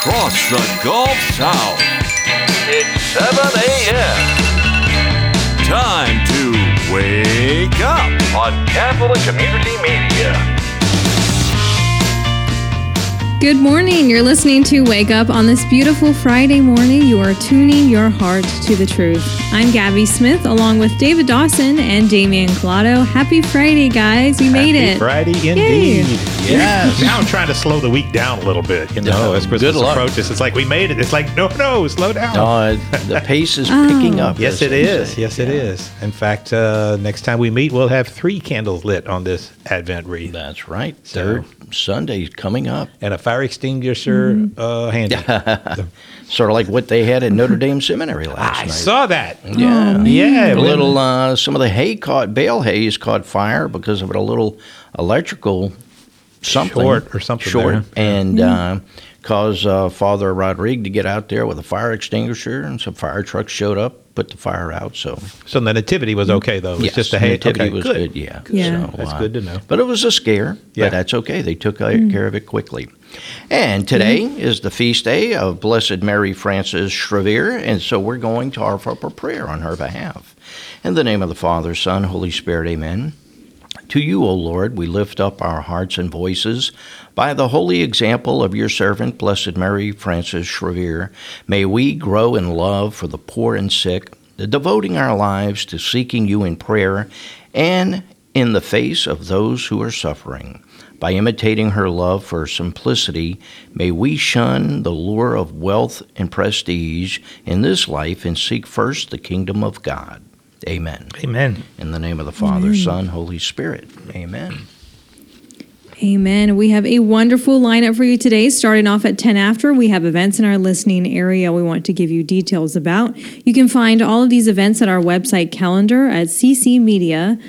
Across the Gulf South. It's 7 a.m. Time to wake up on Catholic Community Media. Good morning. You're listening to Wake Up on this beautiful Friday morning. You are tuning your heart to the truth. I'm Gabby Smith, along with David Dawson and Damian Collado. Happy Friday, guys. We made Happy it. Friday Yay. Indeed. Yes. now I'm trying to slow the week down a little bit. You know, No, as Christmas good luck. approaches, it's like we made it. It's like no, no, slow down. Uh, the pace is picking up. yes, it is. it they say. Yes, it is. In fact, uh, next time we meet, we'll have three candles lit on this Advent wreath That's right. So- Third Sunday coming up. and a fire extinguisher Mm-hmm. uh, handy. Sort of like what they had at Notre Dame Seminary last I night. I saw that. yeah. Yeah, a little, uh, some of the hay caught, bale hays caught fire because of a little electrical something. Short or something Short. there. And uh, caused uh, Father Rodrigue to get out there with a fire extinguisher, and some fire trucks showed up, put the fire out. So, So the nativity was okay though. It was yes, just a hay. nativity okay, was good. good. Yeah. Yeah. So, That's uh, good to know. But it was a scare. Yeah. But that's okay. They took uh, care of it quickly. And today is the feast day of Blessed Mary Frances Schervier, and so we're going to offer up a prayer on her behalf. In the name of the Father, Son, Holy Spirit, amen. To you, O Lord, we lift up our hearts and voices. By the holy example of your servant, Blessed Mary Frances Schervier, may we grow in love for the poor and sick, devoting our lives to seeking you in prayer and in the face of those who are suffering. By imitating her love for simplicity, may we shun the lure of wealth and prestige in this life and seek first the kingdom of God. Amen. Amen. In the name of the Father, Son, Holy Spirit. Amen. Amen. We have a wonderful lineup for you today. Starting off at 10 after, we have events in our listening area we want to give you details about. You can find all of these events at our website calendar at ccmedia.live.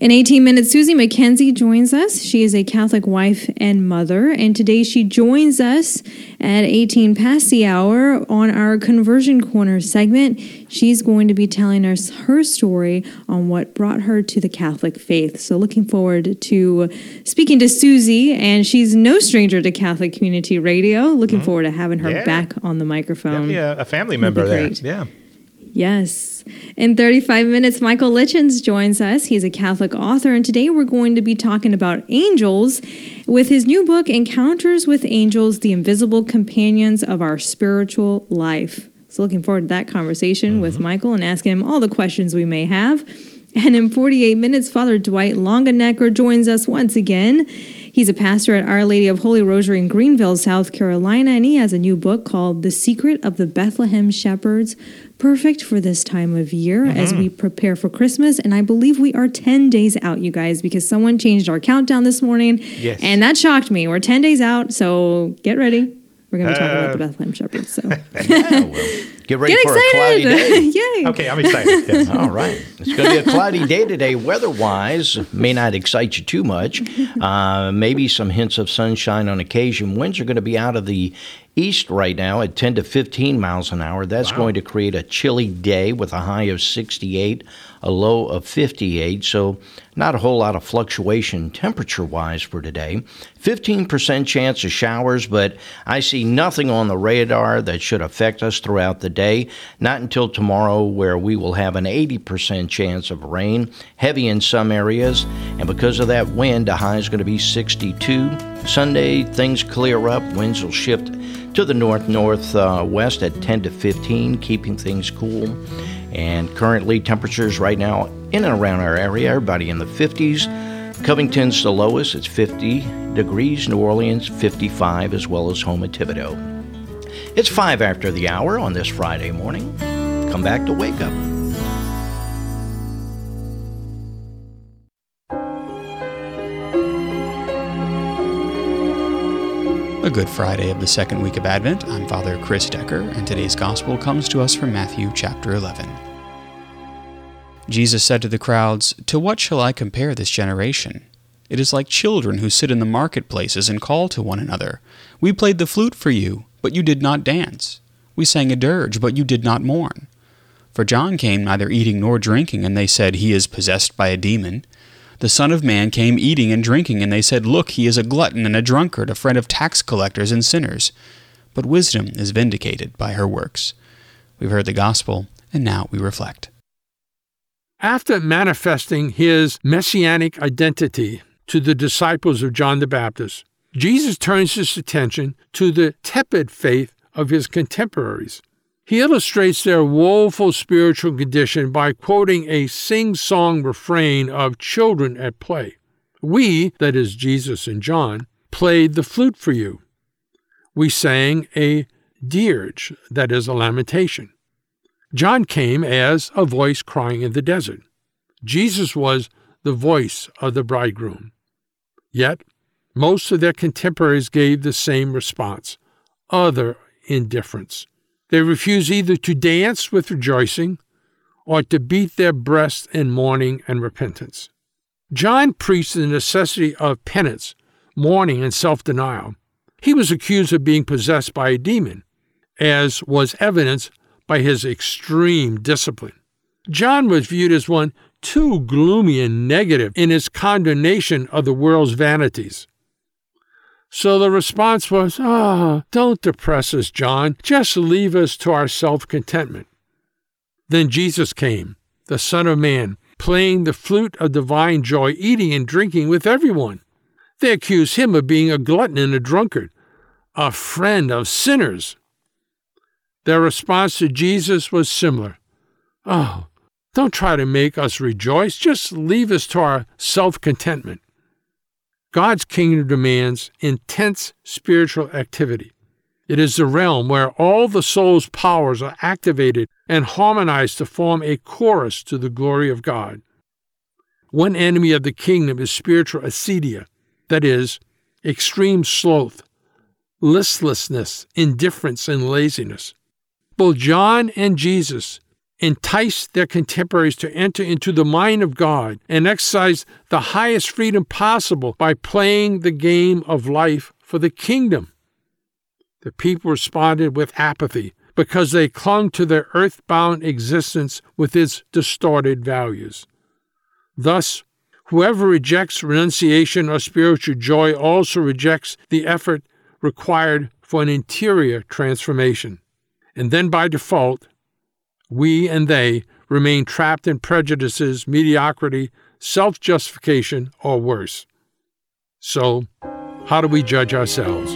In 18 minutes, Susie McKenzie joins us. She is a Catholic wife and mother, and today she joins us at 18 past the hour on our Conversion Corner segment. She's going to be telling us her story on what brought her to the Catholic faith. So, looking forward to speaking to Susie, and she's no stranger to Catholic Community Radio. Looking mm-hmm. forward to having her Yeah. back on the microphone. Yeah, a family member there. Yeah. Yes. In 35 minutes, Michael Lichens joins us. He's a Catholic author, and today we're going to be talking about angels with his new book, Encounters with Angels The Invisible Companions of Our Spiritual Life. So, looking forward to that conversation with mm-hmm. Michael and asking him all the questions we may have. And in 48 minutes, Father Dwight Longenecker joins us once again. He's a pastor at Our Lady of Holy Rosary in Greenville, South Carolina, and he has a new book called The Secret of the Bethlehem Shepherds, perfect for this time of year mm-hmm. as we prepare for Christmas. And I believe we are 10 days out, you guys, because someone changed our countdown this morning. Yes. And that shocked me. We're 10 days out, so get ready. We're going to be talking about Uh, the Bethlehem Shepherds. So Yeah, well, get ready get for a cloudy day. excited. Yay. Okay, I'm excited. Yes. All right. It's going to be a cloudy day today, weather wise. May not excite you too much. Uh, maybe some hints of sunshine on occasion. Winds are going to be out of the east right now at 10 to 15 miles an hour. That's going to create a chilly day with a high of 68, a low of 58. So, not a whole lot of fluctuation temperature wise for today. 15% chance of showers, but I see nothing on the radar that should affect us throughout the day. Not until tomorrow, where we will have an 80% chance of rain, heavy in some areas, and because of that wind, the high is going to be 62. Sunday, things clear up, winds will shift to the north northwest at 10 to 15, keeping things cool. And currently, temperatures right now in and around our area, everybody in the 50s. Covington's the lowest, it's 50 degrees. New Orleans, 55, as well as home at Thibodaux. It's 5 after the hour on this Friday morning. Come back to Wake Up. A good Friday of the second week of Advent. I'm Father Chris Decker, and today's Gospel comes to us from Matthew chapter 11. Jesus said to the crowds, To what shall I compare this generation? It is like children who sit in the marketplaces and call to one another, We played the flute for you, but you did not dance. We sang a dirge, but you did not mourn. For John came neither eating nor drinking, and they said, He is possessed by a demon. The Son of Man came eating and drinking, and they said, Look, he is a glutton and a drunkard, a friend of tax collectors and sinners. But wisdom is vindicated by her works. We've heard the gospel, and now we reflect. After manifesting his messianic identity to the disciples of John the Baptist, Jesus turns his attention to the tepid faith of his contemporaries. He illustrates their woeful spiritual condition by quoting a sing song refrain of children at play. We, that is Jesus and John, played the flute for you. We sang a dirge, that is a lamentation. John came as a voice crying in the desert. Jesus was the voice of the bridegroom. Yet, most of their contemporaries gave the same response other indifference. They refuse either to dance with rejoicing or to beat their breasts in mourning and repentance. John preached the necessity of penance, mourning, and self denial. He was accused of being possessed by a demon, as was evidenced by his extreme discipline. John was viewed as one too gloomy and negative in his condemnation of the world's vanities. So the response was, Ah, oh, don't depress us, John. Just leave us to our self contentment. Then Jesus came, the Son of Man, playing the flute of divine joy, eating and drinking with everyone. They accused him of being a glutton and a drunkard, a friend of sinners. Their response to Jesus was similar. Oh, don't try to make us rejoice. Just leave us to our self contentment. God's kingdom demands intense spiritual activity. It is the realm where all the soul's powers are activated and harmonized to form a chorus to the glory of God. One enemy of the kingdom is spiritual acedia, that is, extreme sloth, listlessness, indifference, and laziness. Both John and Jesus enticed their contemporaries to enter into the mind of God and exercise the highest freedom possible by playing the game of life for the kingdom. The people responded with apathy because they clung to their earthbound existence with its distorted values. Thus, whoever rejects renunciation or spiritual joy also rejects the effort required for an interior transformation. And then by default, we and they remain trapped in prejudices, mediocrity, self justification, or worse. So, how do we judge ourselves?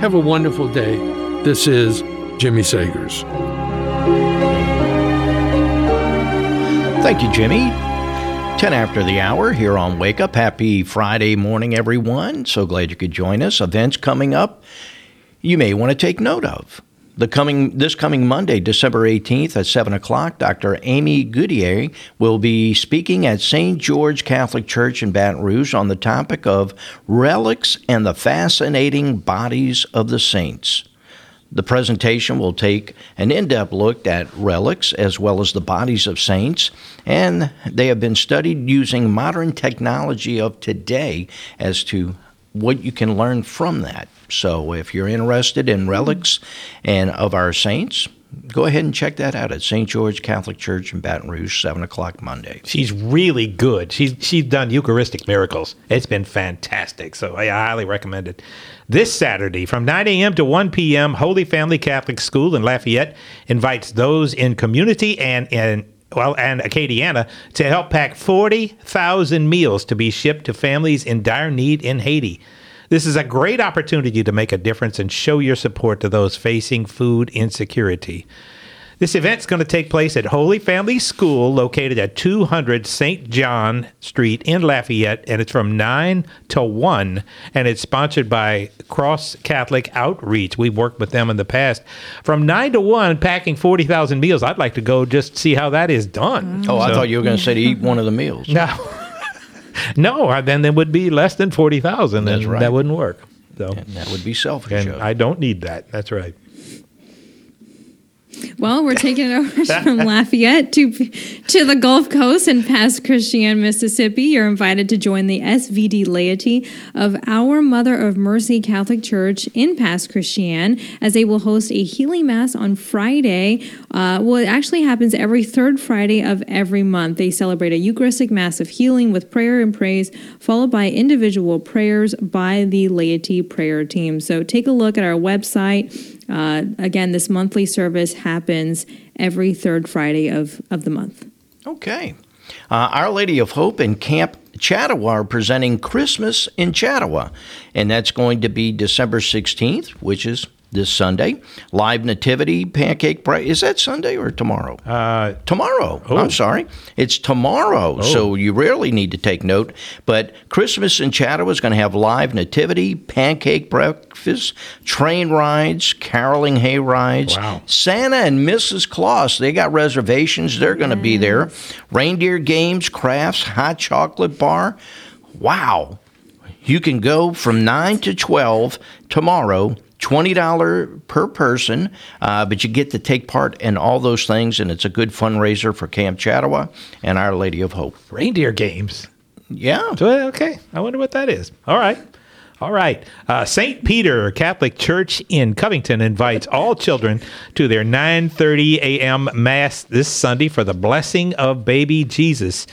Have a wonderful day. This is Jimmy Sagers. Thank you, Jimmy. 10 after the hour here on Wake Up. Happy Friday morning, everyone. So glad you could join us. Events coming up you may want to take note of. The coming this coming Monday, December 18th at 7 o'clock, Dr. Amy Goodyear will be speaking at St. George Catholic Church in Baton Rouge on the topic of relics and the fascinating bodies of the saints. The presentation will take an in depth look at relics as well as the bodies of saints, and they have been studied using modern technology of today as to what you can learn from that. So if you're interested in relics and of our saints, go ahead and check that out at St. George Catholic Church in Baton Rouge, seven o'clock Monday. She's really good. She's she's done Eucharistic miracles. It's been fantastic. So I highly recommend it. This Saturday from 9 a.m. to 1 p.m., Holy Family Catholic School in Lafayette invites those in community and in well, and Acadiana to help pack 40,000 meals to be shipped to families in dire need in Haiti. This is a great opportunity to make a difference and show your support to those facing food insecurity. This event is going to take place at Holy Family School, located at 200 St. John Street in Lafayette, and it's from 9 to 1, and it's sponsored by Cross Catholic Outreach. We've worked with them in the past. From 9 to 1, packing 40,000 meals. I'd like to go just see how that is done. Oh, I thought you were going to say to eat one of the meals. No. No, then there would be less than 40,000, and That's right. that wouldn't work. So And that would be selfish. and. I don't need that. That's right. Well, we're taking it over from Lafayette to to the Gulf Coast and Pass Christian, Mississippi. You're invited to join the SVD laity of Our Mother of Mercy Catholic Church in Pass Christian as they will host a healing mass on Friday. Uh, well, it actually happens every third Friday of every month. They celebrate a Eucharistic Mass of healing with prayer and praise, followed by individual prayers by the laity prayer team. So take a look at our website. Uh, again, this monthly service happens every third Friday of, of the month. Okay. Uh, Our Lady of Hope and Camp Chatawa are presenting Christmas in Chatawa, and that's going to be December 16th, which is this Sunday. Live Nativity, Pancake Bread. Is that Sunday or tomorrow? Uh, tomorrow. I'm sorry. It's tomorrow. So you really need to take note. But Christmas in Chatawa is going to have live nativity, pancake breakfast, train rides, caroling hay rides. Wow. Santa and Mrs. Claus, they got reservations. They're going to be there. Reindeer games, crafts, hot chocolate bar. Wow. You can go from 9 to 12 tomorrow. $20 per person, uh, but you get to take part in all those things, and it's a good fundraiser for Camp Chatawa and Our Lady of Hope. reindeer games. Yeah. Okay. I wonder what that is. All right. All right. Uh, St. Peter Catholic Church in Covington invites all children to their 9:30 a.m. mass this Sunday for the blessing of baby Jesus.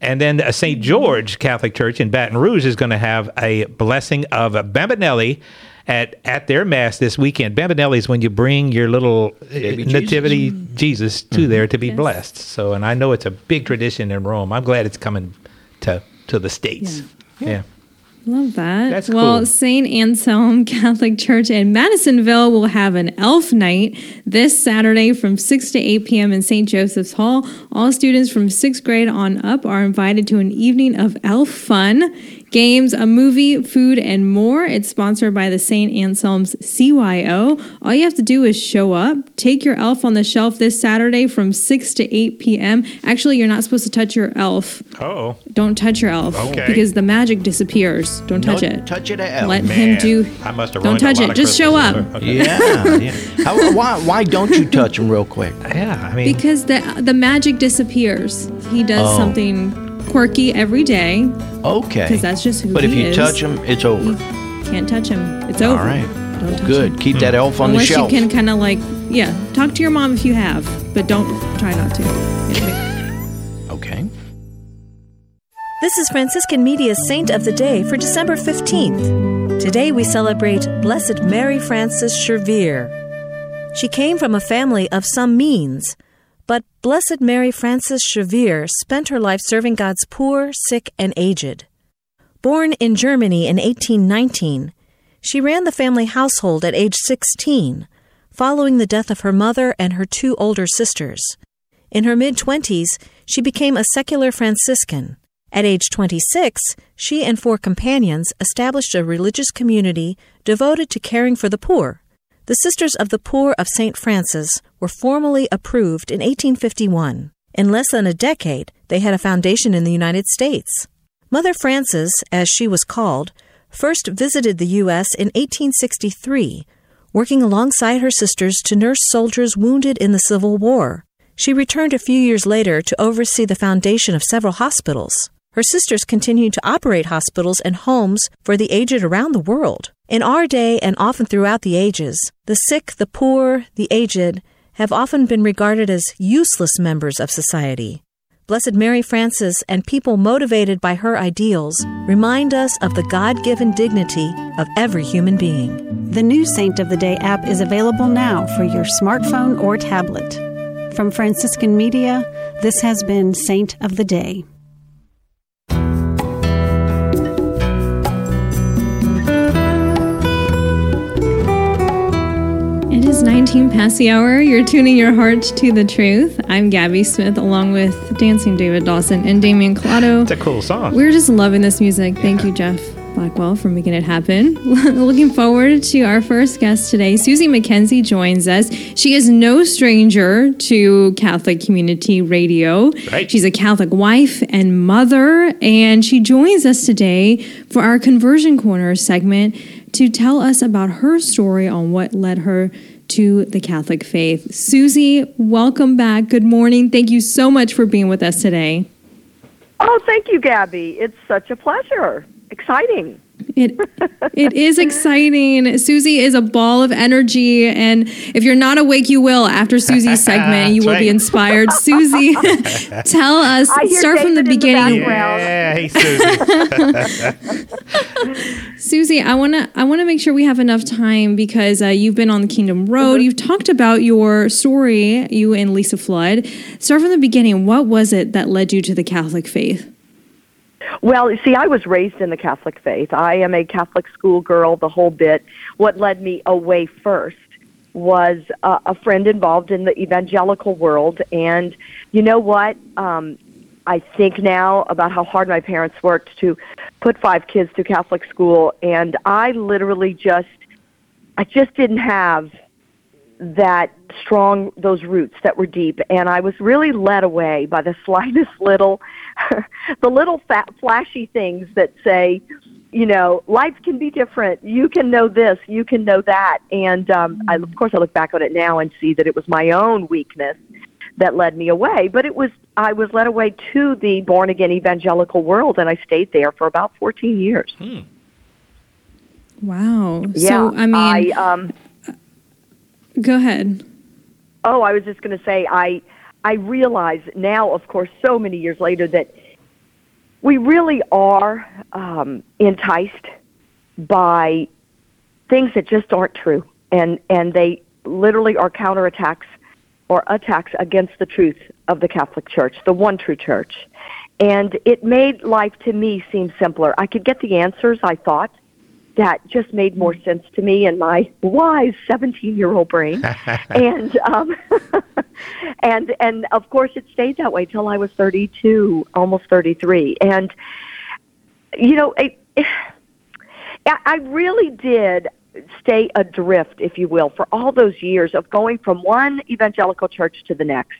And then uh, St. George Catholic Church in Baton Rouge is going to have a blessing of Bambinelli at at their mass this weekend. Bambinelli is when you bring your little uh, Baby nativity Jesus, to there to be blessed. So, and I know it's a big tradition in Rome. I'm glad it's coming to to the states. yeah. Love that. That's well, cool. St. Anselm Catholic Church in Madisonville will have an elf night this Saturday from 6 to 8 p.m. in St. Joseph's Hall. All students from sixth grade on up are invited to an evening of elf fun, games, a movie, food, and more. It's sponsored by the St. Anselm's CYO. All you have to do is show up, take your elf on the shelf this Saturday from 6 to 8 p.m. Actually, you're not supposed to touch your elf. Oh. Don't touch your elf Okay. because the magic disappears. Don't touch No it. Touch it at Let elf. him do. I must have Don't ruined a touch lot it. of Just show up. Okay. Yeah. yeah. How, why, why don't you touch him real quick? Yeah, I mean, Because the the magic disappears. He does Oh. something quirky every day. Okay. Because that's just who you are. But if you is. touch him, it's over. Can't touch him. It's over. All right. Don't touch Good. him. Keep that hmm. elf on Unless the shelf. you can kind of like, yeah, talk to your mom if you have, but don't try not to. Okay. This is Franciscan Media's Saint of the Day for December 15th. Today we celebrate Blessed Mary Frances Schervier. She came from a family of some means, but Blessed Mary Frances Schervier spent her life serving God's poor, sick, and aged. Born in Germany in 1819, she ran the family household at age 16, following the death of her mother and her two older sisters. In her mid 20s, she became a secular Franciscan. At age 26, she and four companions established a religious community devoted to caring for the poor. The Sisters of the Poor of St. Francis were formally approved in 1851. In less than a decade, they had a foundation in the United States. Mother Frances, as she was called, first visited the U.S. in 1863, working alongside her sisters to nurse soldiers wounded in the Civil War. She returned a few years later to oversee the foundation of several hospitals. Her sisters continued to operate hospitals and homes for the aged around the world. In our day and often throughout the ages, the sick, the poor, the aged have often been regarded as useless members of society. Blessed Mary Frances and people motivated by her ideals remind us of the God given dignity of every human being. The new Saint of the Day app is available now for your smartphone or tablet. From Franciscan Media, this has been Saint of the Day. 19 past the hour. You're tuning your heart to the truth. I'm Gabby Smith, along with Dancing David Dawson and Damian Collado. it's a cool song. We're just loving this music. Thank you, Jeff Blackwell, for making it happen. Looking forward to our first guest today. Susie McKenzie joins us. She is no stranger to Catholic Community Radio. Right. She's a Catholic wife and mother, and she joins us today for our Conversion Corner segment. to tell us about her story on what led her to the Catholic faith. Susie, welcome back. Good morning. Thank you so much for being with us today. Oh, thank you, Gabby. It's such a pleasure. Exciting. It it is exciting. Susie is a ball of energy, and if you're not awake, you will after Susie's segment. You will right. be inspired. Susie, tell us. I hear Start from the David in the beginning. background. Yeah, hey Susie. Susie, I want to I want to make sure we have enough time because uh, you've been on the Kingdom Road. You've talked about your story, you and Lisa Flood. Start from the beginning. What was it that led you to the Catholic faith? Well, you see, I was raised in the Catholic faith. I am a Catholic schoolgirl, the whole bit. What led me away first was uh, a friend involved in the evangelical world. And you know what? Um, I think now about how hard my parents worked to put five kids through Catholic school. And I literally just, I just didn't have that strong those roots that were deep. And i was really led away by the slightest little the little fat flashy things that say you know life can be different. You can know this. You can know that. And um I, of course i look back on it now and see that it was my own weakness that led me away. But it was i was led away to the born again evangelical world and i stayed there for about 14 years. Wow. yeah so I mean, I, um go ahead. Oh, I was just going to say I I realize now, of course, so many years later that we really are um, enticed by things that just aren't true, and and they literally are counterattacks or attacks against the truth of the Catholic Church, the one true Church, and it made life to me seem simpler. I could get the answers I thought that just made more sense to me in my wise 17 year old brain. And um and and of course it stayed that way till i was 32 almost 33 and you know it, I I really did stay adrift, if you will, for all those years of going from one evangelical church to the next.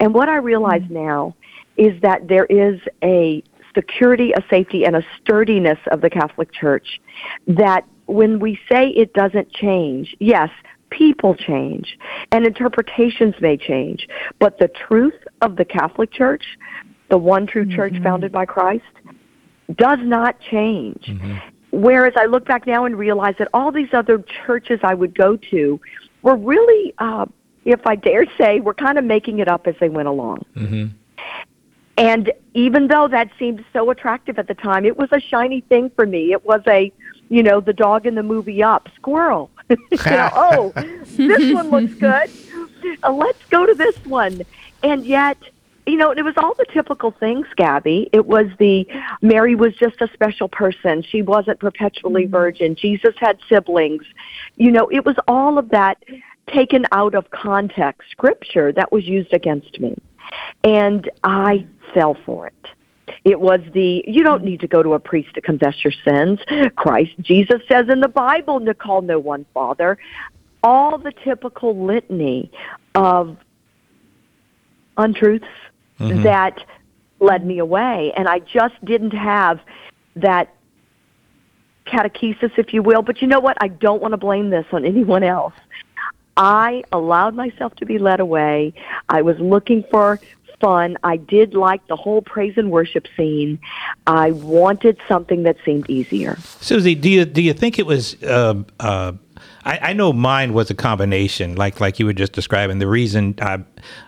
And what I realize now is that there is a security, a safety, and a sturdiness of the Catholic Church that when we say it doesn't change, yes, people change and interpretations may change, but the truth of the Catholic Church, the one true church mm-hmm. founded by Christ, does not change. Mm-hmm. Whereas I look back now and realize that all these other churches I would go to were really, uh, if I dare say, were kind of making it up as they went along. Mm-hmm. And even though that seemed so attractive at the time, it was a shiny thing for me. It was a, you know, the dog in the movie Up, squirrel. you know, oh, this one looks good. Uh, let's go to this one. And yet, you know, it was all the typical things, Gabby. It was the Mary was just a special person. She wasn't perpetually virgin. Jesus had siblings. You know, it was all of that taken out of context scripture that was used against me. And I fell for it. It was the you don't need to go to a priest to confess your sins. Christ Jesus says in the Bible to call no one father. All the typical litany of untruths mm-hmm. that led me away. And I just didn't have that catechesis, if you will. But you know what? I don't want to blame this on anyone else. I allowed myself to be led away. I was looking for fun. I did like the whole praise and worship scene. I wanted something that seemed easier. Susie, do you do you think it was? Uh, uh, I, know mine was a combination, like like you were just describing. The reason I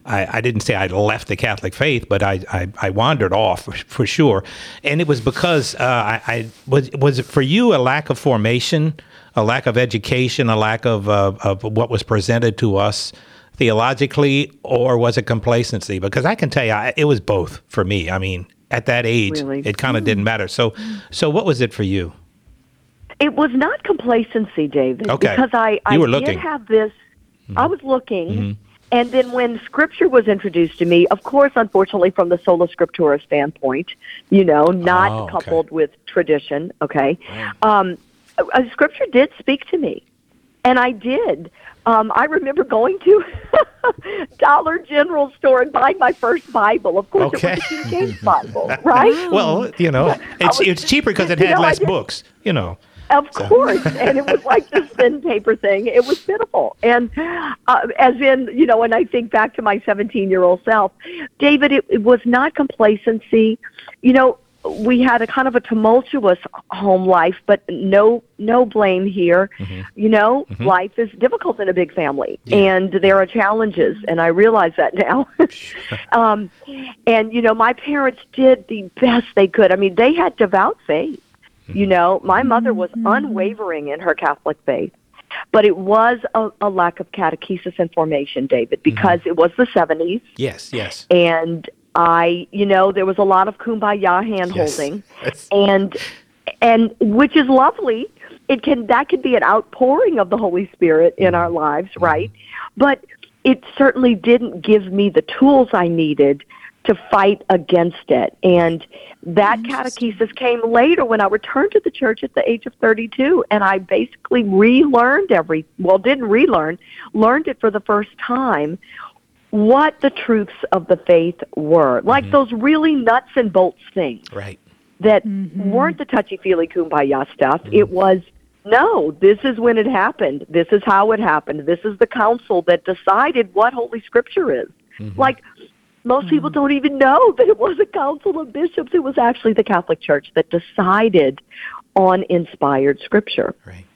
I, I didn't say I left the Catholic faith, but I I, I wandered off for, for sure, and it was because uh, I, I was was it for you a lack of formation, a lack of education, a lack of uh, of what was presented to us theologically, or was it complacency? Because I can tell you, I, it was both for me. I mean, at that age, Really? it kind of didn't matter. So so what was it for you? It was not complacency, David, Okay. because I, I did looking. have this. I was looking, and then when Scripture was introduced to me, of course, unfortunately, from the sola scriptura standpoint, you know, not Oh, okay. coupled with tradition. Okay, um, uh, Scripture did speak to me, and I did. Um, I remember going to Dollar General store and buying my first Bible. Of course, Okay. it was the King James Bible, right? Well, you know, it's was- it's cheaper because it You had know, less books. You know. Of course, and it was like this thin paper thing. It was pitiful, and uh, as in, you know, when I think back to my 17-year-old self, David, it, it was not complacency. You know, we had a kind of a tumultuous home life, but no, no blame here. Mm-hmm. You know, mm-hmm. life is difficult in a big family, and there are challenges, and I realize that now. um, and you know, my parents did the best they could. I mean, they had devout faith. You mm-hmm. know, my mother was unwavering in her Catholic faith, but it was a, a lack of catechesis and formation, David, because it was the 70s, Yes, yes. and I, you know, there was a lot of kumbaya hand holding, Yes. and and which is lovely. It can that can be an outpouring of the Holy Spirit in mm-hmm. our lives, mm-hmm. right? But it certainly didn't give me the tools I needed to fight against it. And that catechesis came later when I returned to the church at the age of 32 and I basically relearned every well didn't relearn, learned it for the first time what the truths of the faith were. Like mm-hmm. those really nuts and bolts things Right. that mm-hmm. weren't the touchy feely kumbaya stuff. It mm-hmm. was no, this is when it happened. This is how it happened. This is the council that decided what Holy Scripture is. Like most people don't even know that it was a council of bishops. It was actually the Catholic Church that decided on inspired Scripture. Right.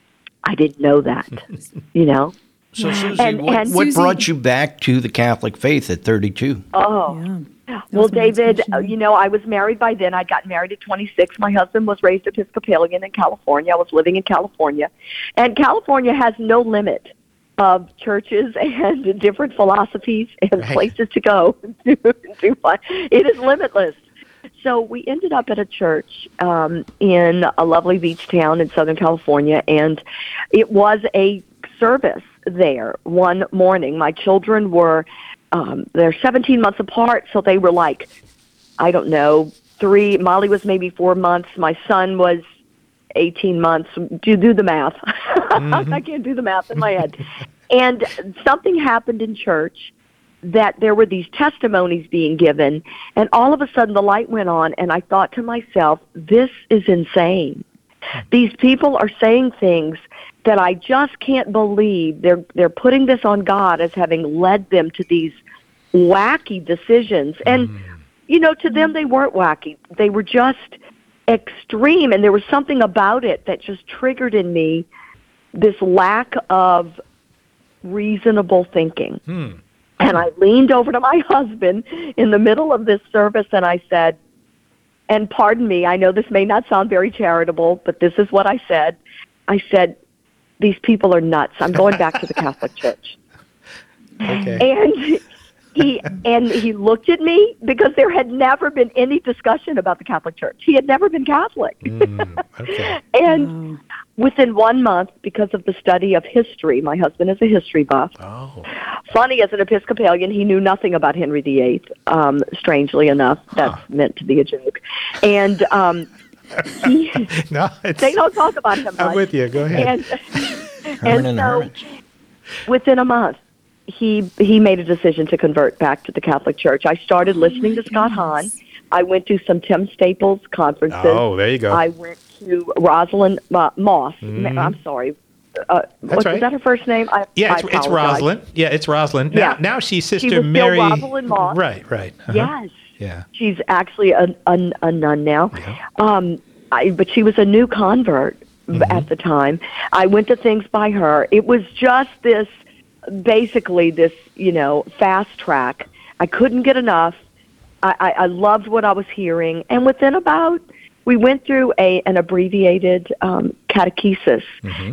I didn't know that. you know. So, Susie, And- what, and what Susie- brought you back to the Catholic faith at 32? Oh. Yeah. Well, David, uh, you know, I was married by then. I'd gotten married at 26. My husband was raised Episcopalian in California. I was living in California. And California has no limit of churches and different philosophies and Right. places to go to, to find. It is limitless. So we ended up at a church um, in a lovely beach town in Southern California, and it was a service there one morning. My children were um, they're 17 months apart, so they were like, I don't know, three. Molly was maybe four months. My son was 18 months. Do do the math. I can't do the math in my head. and something happened in church that there were these testimonies being given, and all of a sudden the light went on, and I thought to myself, this is insane. These people are saying things that I just can't believe. They're they're putting this on God as having led them to these wacky decisions. And mm. you know, to them they weren't wacky. They were just extreme and there was something about it that just triggered in me this lack of reasonable thinking. Hmm. And I leaned over to my husband in the middle of this service and I said, and pardon me, I know this may not sound very charitable, but this is what I said. I said, these people are nuts. I'm going back to the Catholic Church. Okay. And he and he looked at me because there had never been any discussion about the Catholic Church. He had never been Catholic. Mm, okay. and within one month, because of the study of history, my husband is a history buff. Oh. Funny, as an Episcopalian, he knew nothing about Henry VIII. Um, strangely enough, that's meant to be a joke. And um, No, it's, they don't talk about him. I'm much. with you. Go ahead. And, Herman and and so, within a month, he he made a decision to convert back to the Catholic Church. I started listening to Scott Hahn. I went to some Tim Staples conferences. Oh, there you go. I went to Rosalind uh, Moss. I'm sorry. Uh, was, right. was that her first name? I, yeah, I it's, it's apologize. Rosalind. Yeah, it's Rosalind. Now, Yeah. now she's She Sister was still Mary. Rosalind Moss. Right, right. Uh-huh. Yes. Yeah. She's actually a, a, a nun now. Um, I, but she was a new convert Mm-hmm. at the time. I went to things by her. It was just this, basically this, you know, fast track. I couldn't get enough. I, I, I loved what I was hearing, and within about we went through a an abbreviated um, catechesis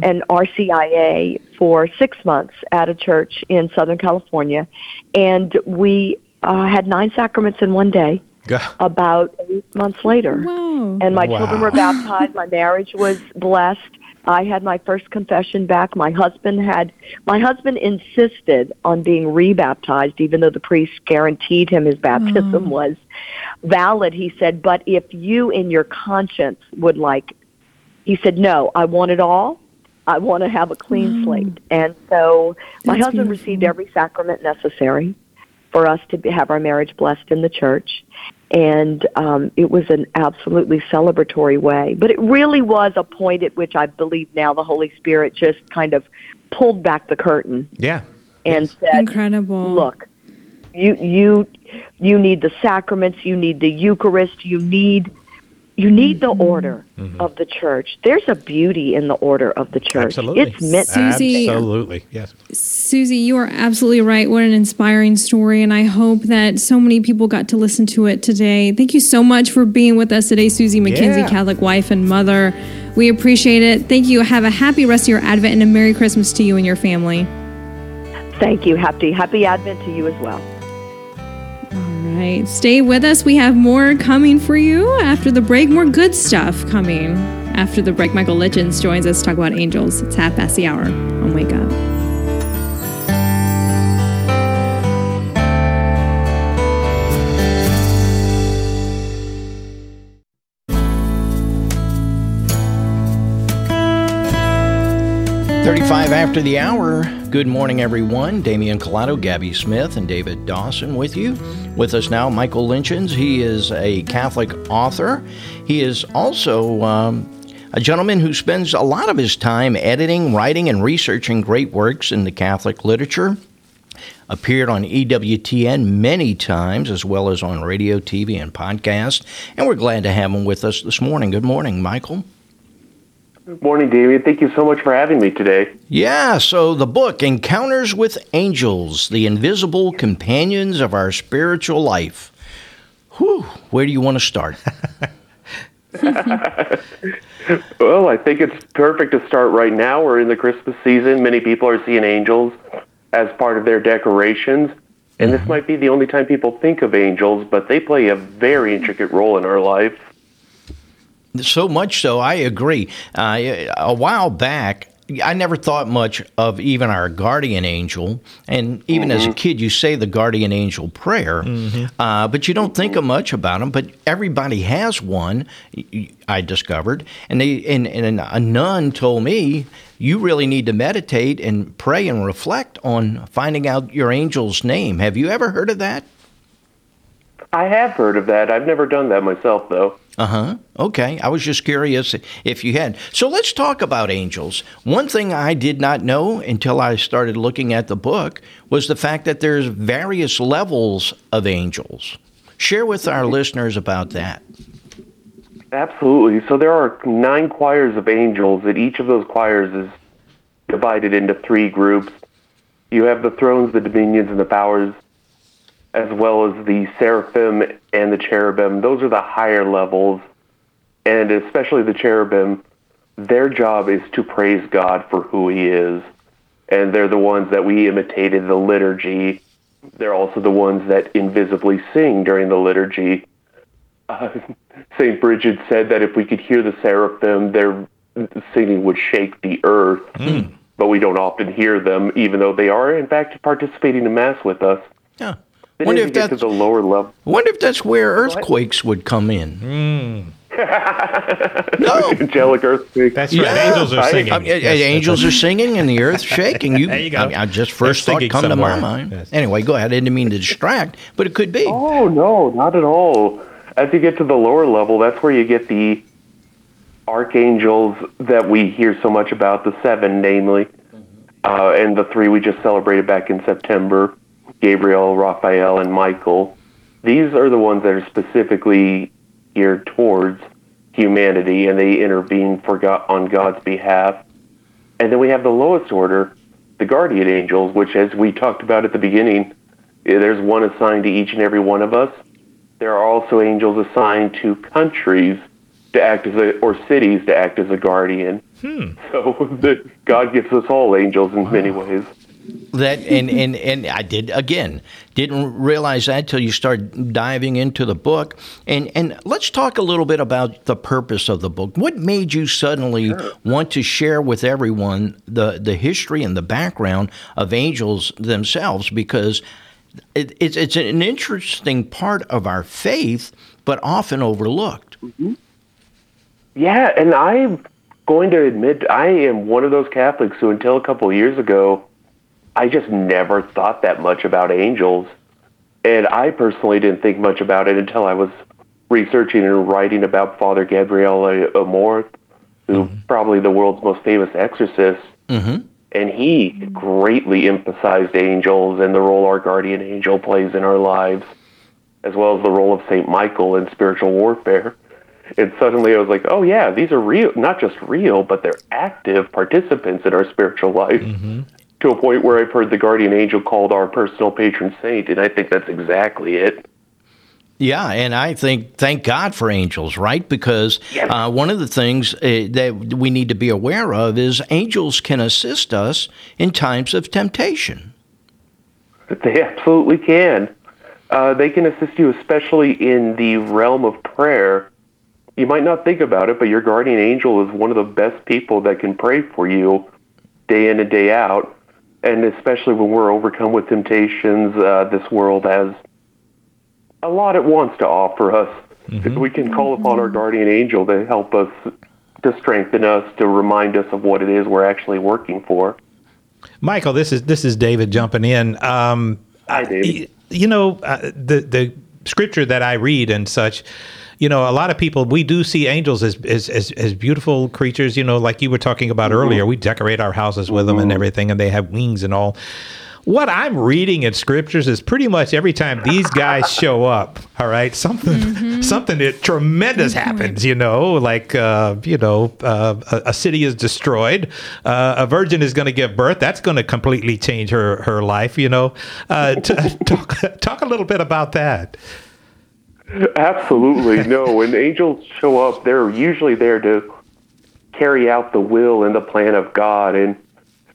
and RCIA for six months at a church in Southern California, and we uh, had nine sacraments in one day. About eight months later, Wow. and my Wow. children were baptized. My marriage was blessed. I had my first confession back. My husband had. My husband insisted on being rebaptized, even though the priest guaranteed him his baptism was valid. He said, "But if you, in your conscience, would like," he said, "No, I want it all. I want to have a clean slate." And so, my That's husband beautiful. received every sacrament necessary for us to be, have our marriage blessed in the church. And um, it was an absolutely celebratory way. But it really was a point at which I believe now the Holy Spirit just kind of pulled back the curtain Yeah. and said, Incredible. look you you you need the sacraments you need the eucharist you need you need the mm-hmm. order mm-hmm. of the church there's a beauty in the order of the church Absolutely. it's meant Susie- Absolutely. Yes. Susie, you are absolutely right. What an inspiring story. And I hope that so many people got to listen to it today. Thank you so much for being with us today, Susie McKenzie, Yeah. Catholic wife and mother. We appreciate it. Thank you. Have a happy rest of your Advent and a Merry Christmas to you and your family. thank you happy happy advent to you as well All right. Stay with us. We have more coming for you after the break. More good stuff coming after the break. Michael Lichens joins us to talk about angels. It's half past the hour on Wake Up. Thirty-five after the hour. Good morning, everyone. Damian Collado, Gabby Smith, and David Dawson with you. With us now, Michael Lichens. He is a Catholic author. He is also um, a gentleman who spends a lot of his time editing, writing, and researching great works in the Catholic literature. Appeared on EWTN many times, as well as on radio, TV, and podcast. And we're glad to have him with us this morning. Good morning, Michael. Good morning, David. Thank you so much for having me today. Yeah, so the book, Encounters with Angels, the invisible companions of our spiritual life. Whew, where do you want to start? Well, I think it's perfect to start right now. We're in the Christmas season. Many people are seeing angels as part of their decorations. And this mm-hmm. might be the only time people think of angels, but they play a very intricate role in our life. So much so, I agree. Uh, a while back, I never thought much of even our guardian angel. And even as a kid, you say the guardian angel prayer, uh, but you don't think of much about them. But everybody has one, I discovered. And, they, and, and a nun told me, you really need to meditate and pray and reflect on finding out your angel's name. Have you ever heard of that? I have heard of that. I've never done that myself, though. Uh huh. Okay. I was just curious if you had. So let's talk about angels. One thing I did not know until I started looking at the book was the fact that there's various levels of angels. Share with our listeners about that. Absolutely. So there are nine choirs of angels, and each of those choirs is divided into three groups. You have the thrones, the dominions, and the powers, as well as the seraphim and the cherubim. Those are the higher levels, and especially the cherubim. Their job is to praise God for who He is, and they're the ones that we imitated the liturgy. They're also the ones that invisibly sing during the liturgy. Uh, St. Bridget said that if we could hear the seraphim, their singing would shake the earth. But we don't often hear them, even though they are, in fact, participating in Mass with us. Yeah. Then Wonder if you to that's- the lower level. Wonder if that's where earthquakes would come in. no. Angelic earthquake. That's right. Angels are I- singing. I mean, Yes, angels are singing and the earth's shaking. You, There you go. I, I just They're first thought singing come to my mind. Yes. Anyway, go ahead. I didn't mean to distract, but it could be. Oh no, not at all. As you get to the lower level, that's where you get the archangels that we hear so much about, the seven, namely, uh, and the three we just celebrated back in September: Gabriel, Raphael, and Michael. These are the ones that are specifically geared towards humanity, and they intervene for God, on God's behalf. And then we have the lowest order, the guardian angels, which, as we talked about at the beginning, eh, there's one assigned to each and every one of us. There are also angels assigned to countries to act as a, or cities to act as a guardian. So the, God gives us all angels in many ways. That and, and and I did again. Didn't realize that till you start diving into the book. And and let's talk a little bit about the purpose of the book. What made you suddenly want to share with everyone the the history and the background of angels themselves? Because it, it's it's an interesting part of our faith but often overlooked. Mm-hmm. Yeah, and I'm going to admit I am one of those Catholics who, until a couple of years ago, I just never thought that much about angels. And I personally didn't think much about it until I was researching and writing about Father Gabriel Amorth, who probably the world's most famous exorcist. Mm-hmm. And he greatly emphasized angels and the role our guardian angel plays in our lives, as well as the role of Saint Michael in spiritual warfare. And suddenly I was like, oh yeah, these are real, not just real, but they're active participants in our spiritual life. To a point where I've heard the guardian angel called our personal patron saint, and I think that's exactly it. Yeah, and I think thank God for angels, right? Because uh, one of the things uh, that we need to be aware of is angels can assist us in times of temptation. They absolutely can. Uh, they can assist you, especially in the realm of prayer. You might not think about it, but your guardian angel is one of the best people that can pray for you day in and day out. And especially when we're overcome with temptations, uh, this world has a lot it wants to offer us. We can call upon our guardian angel to help us, to strengthen us, to remind us of what it is we're actually working for. Michael, this is this is David jumping in. Um, Hi, David. You know uh, the the scripture that I read and such. You know, a lot of people we do see angels as as as, as beautiful creatures. You know, like you were talking about earlier. We decorate our houses with them and everything, and they have wings and all. What I'm reading in scriptures is pretty much every time these guys show up, all right, something something that tremendous happens. You know, like uh, you know, uh, a, a city is destroyed, uh, a virgin is going to give birth. That's going to completely change her her life. You know, uh, t- talk talk a little bit about that. Absolutely. No, when angels show up, they're usually there to carry out the will and the plan of God. And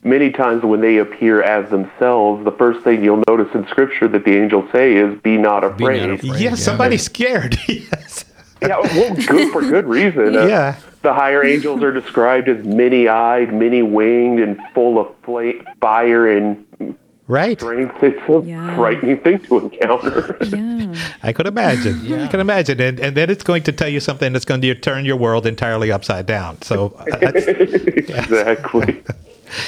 many times when they appear as themselves, the first thing you'll notice in Scripture that the angels say is, Be not afraid. yes, somebody's scared. yes. Yeah, well, good for good reason. Uh, Yeah. The higher angels are described as many-eyed, many-winged, and full of fla- fire and Right. strength. It's a frightening thing to encounter. I could imagine. Yeah. I can imagine, and and then it's going to tell you something that's going to turn your world entirely upside down. So uh, that's, exactly.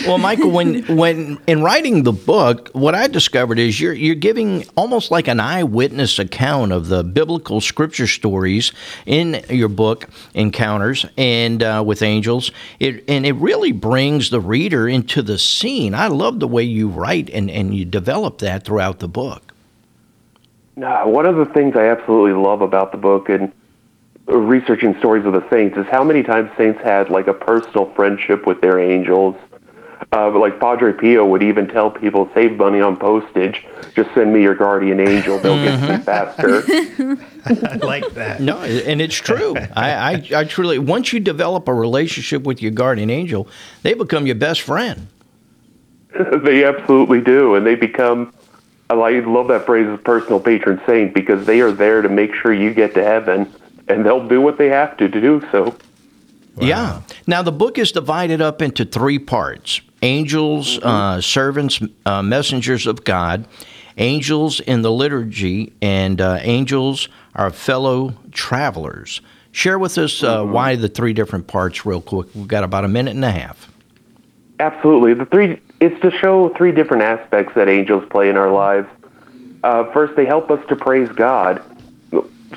Well, Michael, when when in writing the book, what I discovered is you're you're giving almost like an eyewitness account of the biblical scripture stories in your book, Encounters and uh, with Angels. It and it really brings the reader into the scene. I love the way you write and and you develop that throughout the book. No, one of the things I absolutely love about the book and researching stories of the saints is how many times saints had like a personal friendship with their angels. Uh, like Padre Pio would even tell people, save money on postage. Just send me your guardian angel; they'll get to me faster. I like that. No, and it's true. I, I I truly once you develop a relationship with your guardian angel, they become your best friend. they absolutely do, and they become. I love that phrase, of personal patron saint, because they are there to make sure you get to heaven, and they'll do what they have to to do so. Yeah. Now the book is divided up into three parts: angels, uh, servants, uh, messengers of God, angels in the liturgy, and uh, angels are fellow travelers. Share with us uh, why the three different parts, real quick. We've got about a minute and a half. Absolutely. The three it's to show three different aspects that angels play in our lives. Uh, first, they help us to praise God.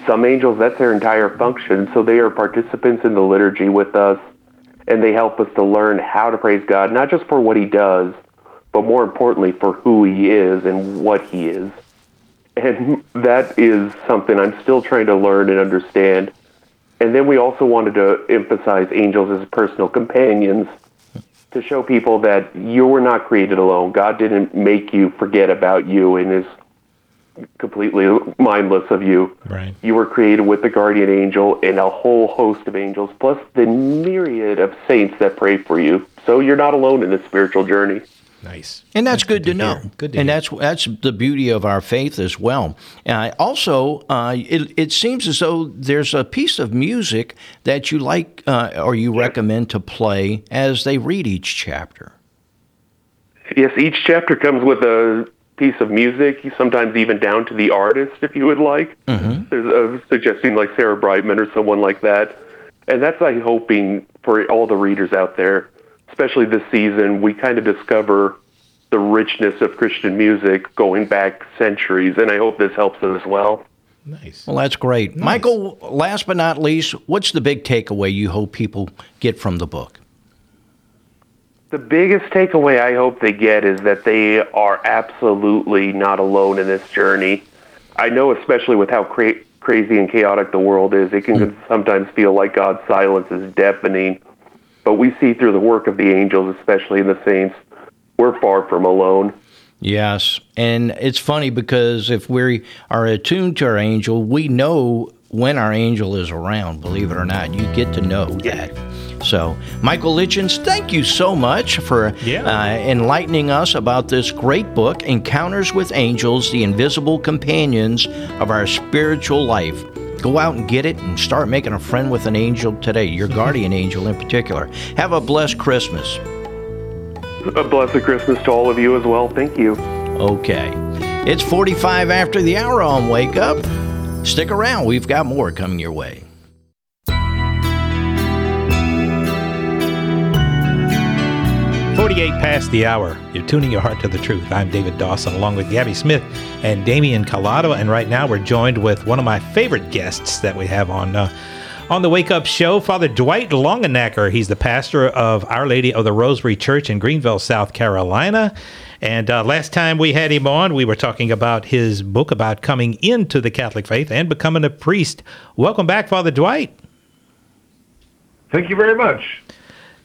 Some angels, that's their entire function, so they are participants in the liturgy with us, and they help us to learn how to praise God, not just for what He does, but more importantly, for who He is and what He is. And that is something I'm still trying to learn and understand. And then we also wanted to emphasize angels as personal companions to show people that you were not created alone. God didn't make you forget about you and is completely mindless of you. Right. You were created with the guardian angel and a whole host of angels, plus the myriad of saints that pray for you. So you're not alone in this spiritual journey. Nice. And that's, good, to, know. Good to and hear. that's that's the beauty of our faith as well. Uh, also, uh, it, it seems as though there's a piece of music that you like uh, or you recommend to play as they read each chapter. Yes, each chapter comes with a piece of music, sometimes even down to the artist, if you would like. Mm-hmm. There's uh, suggesting like Sarah Brightman or someone like that. And that's like hoping for all the readers out there, especially this season, we kind of discover the richness of Christian music going back centuries, and I hope this helps them as well. Nice. Well, that's great. Michael, last but not least, what's the big takeaway you hope people get from the book? The biggest takeaway I hope they get is that they are absolutely not alone in this journey. I know, especially with how cra- crazy and chaotic the world is, it can hmm. sometimes feel like God's silence is deafening. But we see through the work of the angels, especially in the saints, we're far from alone. Yes, and it's funny because if we are attuned to our angel, we know when our angel is around. Believe it or not, you get to know that. So, Michael Lichens, thank you so much for Yeah. uh, enlightening us about this great book, Encounters with Angels: The Invisible Companions of Our Spiritual Life. Go out and get it and start making a friend with an angel today, your guardian angel in particular. Have a blessed Christmas. A blessed Christmas to all of you as well. Thank you. Okay. It's 45 after the hour on Wake Up. Stick around, we've got more coming your way. 48 past the hour. You're tuning your heart to the truth. I'm David Dawson along with Gabby Smith and Damian Collado. And right now we're joined with one of my favorite guests that we have on uh, on the Wake Up Show, Father Dwight Longenecker. He's the pastor of Our Lady of the Rosary Church in Greenville, South Carolina. And uh, last time we had him on, we were talking about his book about coming into the Catholic faith and becoming a priest. Welcome back, Father Dwight. Thank you very much.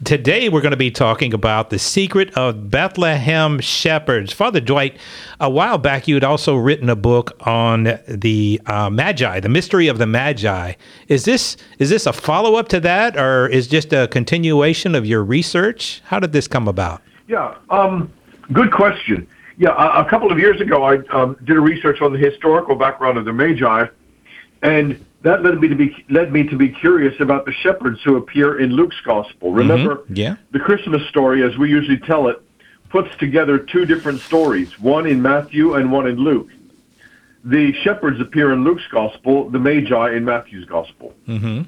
Today, we're going to be talking about the secret of Bethlehem shepherds. Father Dwight, a while back, you had also written a book on the uh, Magi, the mystery of the Magi. Is this is this a follow up to that, or is just a continuation of your research? How did this come about? Yeah, um, good question. Yeah, a, a couple of years ago, I um, did a research on the historical background of the Magi, and that led me to be led me to be curious about the shepherds who appear in Luke's gospel. Remember, Yeah. the Christmas story, as we usually tell it, puts together two different stories: one in Matthew and one in Luke. The shepherds appear in Luke's gospel, the Magi in Matthew's gospel. Mm-hmm.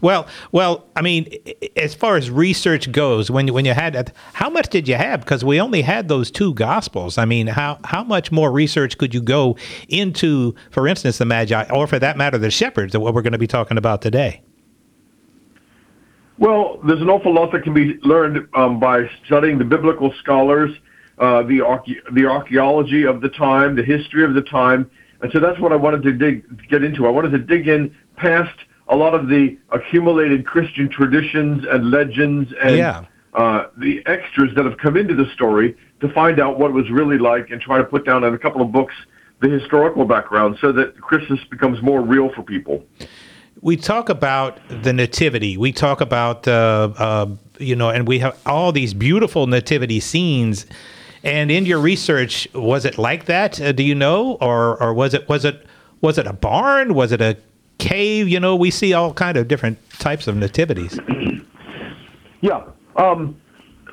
Well, well, I mean, as far as research goes, when when you had how much did you have? Because we only had those two gospels. I mean, how how much more research could you go into, for instance, the Magi, or for that matter, the shepherds, that what we're going to be talking about today? Well, there's an awful lot that can be learned um, by studying the biblical scholars, uh, the archae- the archaeology of the time, the history of the time, and so that's what I wanted to dig get into. I wanted to dig in past a lot of the accumulated Christian traditions and legends and Yeah. uh, the extras that have come into the story to find out what it was really like and try to put down in a couple of books the historical background so that Christmas becomes more real for people. we talk about the nativity. We talk about uh, uh, you know, and we have all these beautiful nativity scenes. And in your research, was it like that? Uh, do you know, or or was it was it was it a barn? Was it a cave? You know, we see all kind of different types of nativities. Yeah. Um,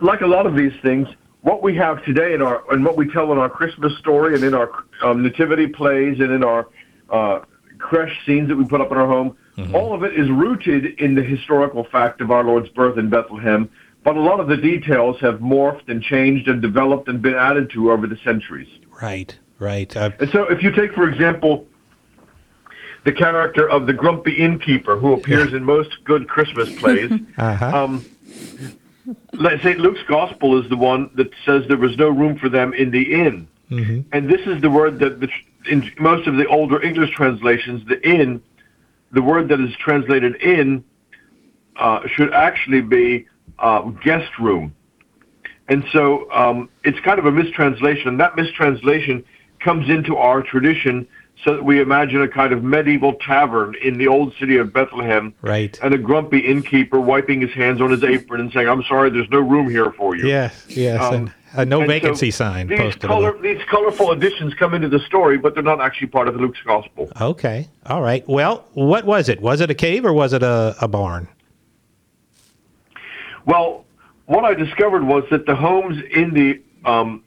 like a lot of these things, what we have today in our and what we tell in our Christmas story and in our um, nativity plays and in our uh, creche scenes that we put up in our home, all of it is rooted in the historical fact of our Lord's birth in Bethlehem. But a lot of the details have morphed and changed and developed and been added to over the centuries. Right, right. Uh, And so, if you take, for example, the character of the grumpy innkeeper who appears in most good Christmas plays, uh-huh. um, St. Luke's gospel is the one that says there was no room for them in the inn. Mhm. And this is the word that the, in most of the older English translations, the inn, the word that is translated in, uh, should actually be uh, guest room. And so um, it's kind of a mistranslation. And that mistranslation comes into our tradition so we imagine a kind of medieval tavern in the old city of Bethlehem Right. and a grumpy innkeeper wiping his hands on his apron and saying, I'm sorry, there's no room here for you. Yes, yes. Um, and a no and so vacancy sign These, posted. color, these colorful additions come into the story, but they're not actually part of Luke's gospel. Okay. All right. Well, what was it? Was it a cave or was it a, a barn? Well, what I discovered was that the homes in the um,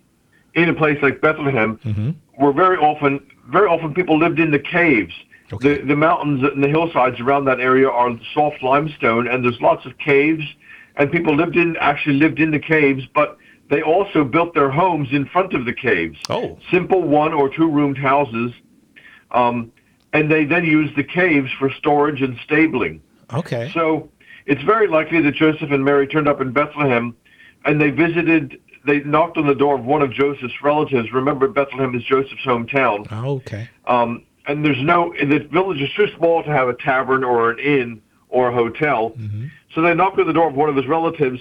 in a place like Bethlehem Mm-hmm. Were very often very often people lived in the caves. The the mountains and the hillsides around that area are soft limestone, and there's lots of caves, and people lived in actually lived in the caves, but they also built their homes in front of the caves. Oh. Simple one or two roomed houses. Um, and they then used the caves for storage and stabling. Okay. So it's very likely that Joseph and Mary turned up in Bethlehem and they visited, they knocked on the door of one of Joseph's relatives. Remember, Bethlehem is Joseph's hometown. Okay. Um, and there's no, the village is too small to have a tavern or an inn or a hotel. So they knock on the door of one of his relatives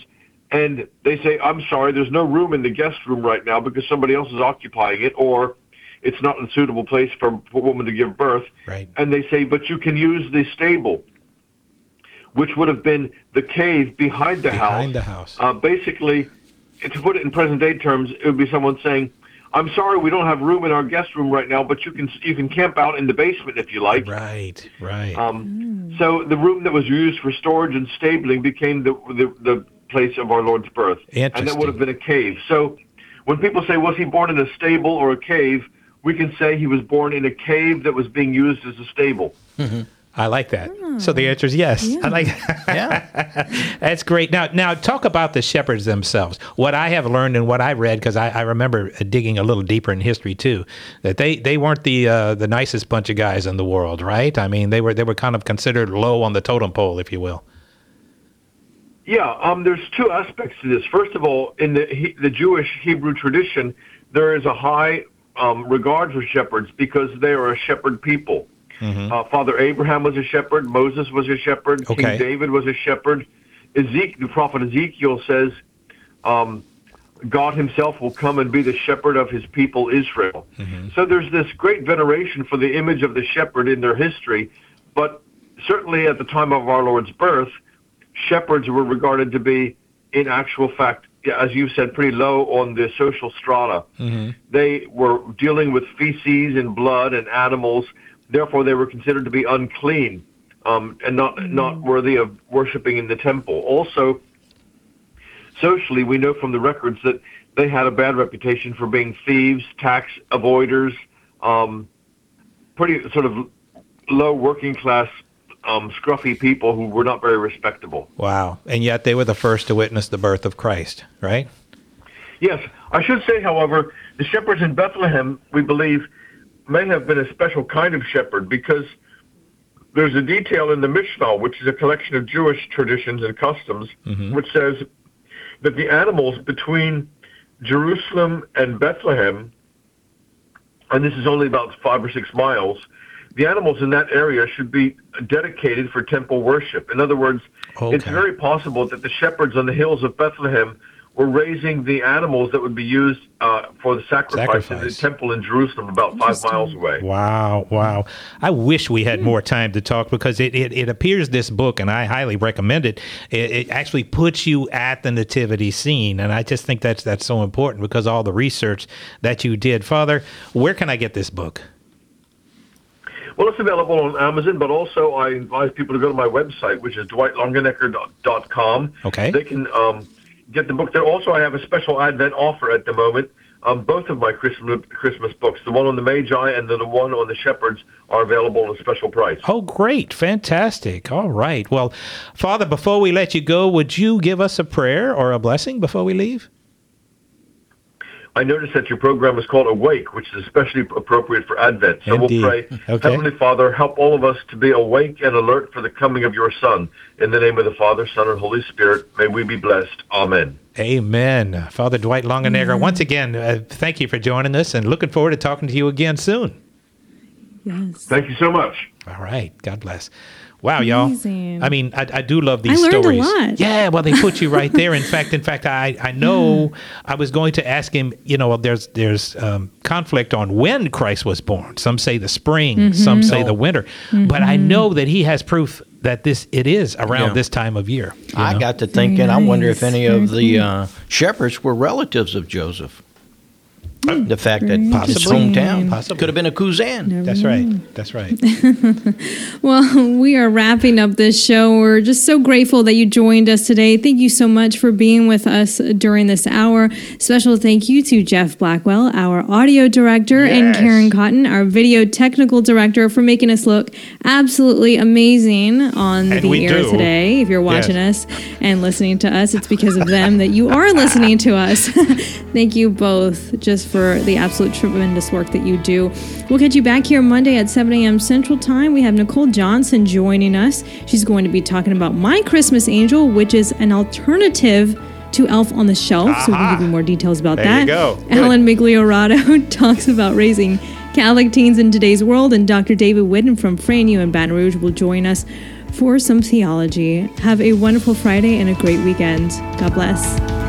and they say, I'm sorry, there's no room in the guest room right now because somebody else is occupying it or it's not a suitable place for a woman to give birth. Right. And they say, but you can use the stable, which would have been the cave behind the house. Behind the house. Uh, basically, to put it in present day terms, it would be someone saying, "I'm sorry, we don't have room in our guest room right now, but you can you can camp out in the basement if you like." Right, right. Um, So the room that was used for storage and stabling became the the, the place of our Lord's birth, and that would have been a cave. So when people say, "Was he born in a stable or a cave?" we can say he was born in a cave that was being used as a stable. I like that. So the answer is yes. I like Yeah. That's great. Now, now talk about the shepherds themselves. What I have learned and what I read, because I, I remember digging a little deeper in history too, that they, they weren't the uh, the nicest bunch of guys in the world, right? I mean, they were they were kind of considered low on the totem pole, if you will. Yeah, um, there's two aspects to this. First of all, in the he, the Jewish Hebrew tradition, there is a high um, regard for shepherds because they are a shepherd people. Uh, Father Abraham was a shepherd. Moses was a shepherd. Okay. King David was a shepherd. Ezekiel, the prophet Ezekiel says, um, God Himself will come and be the shepherd of His people Israel. So there's this great veneration for the image of the shepherd in their history, but certainly at the time of our Lord's birth, shepherds were regarded to be, in actual fact, as you said, pretty low on the social strata. They were dealing with feces and blood and animals. Therefore, they were considered to be unclean um, and not not worthy of worshiping in the temple. Also, socially, we know from the records that they had a bad reputation for being thieves, tax avoiders, um, pretty sort of low working class, um, scruffy people who were not very respectable. Wow. And yet they were the first to witness the birth of Christ, right? Yes, I should say, however, the shepherds in Bethlehem, we believe, may have been a special kind of shepherd because there's a detail in the Mishnah, which is a collection of Jewish traditions and customs, mm-hmm. which says that the animals between Jerusalem and Bethlehem, and this is only about five or six miles, the animals in that area should be dedicated for temple worship. In other words, it's very possible that the shepherds on the hills of Bethlehem were raising the animals that would be used uh, for the sacrifice, in the temple in Jerusalem, about five miles away. Wow, wow. I wish we had more time to talk because it, it, it appears this book, and I highly recommend it, it, it actually puts you at the nativity scene. And I just think that's, that's so important because all the research that you did. Father, where can I get this book? Well, it's available on Amazon, but also I advise people to go to my website, which is dwightlongenecker.com. Okay. They can um, get the book there. Also, I have a special Advent offer at the moment. Um, both of my Christmas books, the one on the Magi and the one on the Shepherds, are available at a special price. Oh, great. Fantastic. All right. Well, Father, before we let you go, would you give us a prayer or a blessing before we leave? I noticed that your program is called Awake, which is especially appropriate for Advent. So Indeed. we'll pray. Okay. Heavenly Father, help all of us to be awake and alert for the coming of your Son. In the name of the Father, Son, and Holy Spirit, may we be blessed. Amen. Amen. Father Dwight Longenecker, once again, uh, thank you for joining us and looking forward to talking to you again soon. Yes. Thank you so much. All right. God bless. Wow, y'all. Amazing. I mean, I, I do love these I learned a stories. lot. Yeah, well, they put you right there. In fact, in fact, I, I know I was going to ask him. You know, there's there's um, conflict on when Christ was born. Some say the spring, Mm-hmm. some say the winter. But I know that he has proof that this it is around Yeah. this time of year. I know? got to thinking, I wonder if any Very of the uh, shepherds were relatives of Joseph. Mm. The fact that mm-hmm. his Possibly. hometown Possibly. could have been a Kuzan. That's right. That's right. Well, we are wrapping up this show. We're just so grateful that you joined us today. Thank you so much for being with us during this hour. Special thank you to Jeff Blackwell, our audio director, and Karen Cotton, our video technical director, for making us look absolutely amazing on And the air do. today. If you're watching Yes. us and listening to us, it's because of them that you are listening to us. thank you both just for the absolute tremendous work that you do. We'll catch you back here Monday at 7 a.m. Central Time. We have Nicole Johnson joining us. She's going to be talking about My Christmas Angel, which is an alternative to Elf on the Shelf. So we can give you more details about There that. you go. Ellen Migliorato talks about raising Catholic teens in today's world, and Dr. David Whitten from Fran U in Baton Rouge will join us for some theology. Have a wonderful Friday and a great weekend. God bless.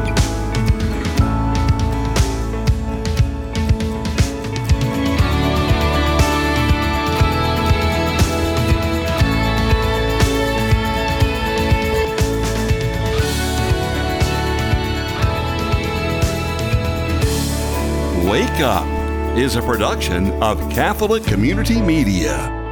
Wake Up is a production of Catholic Community Media.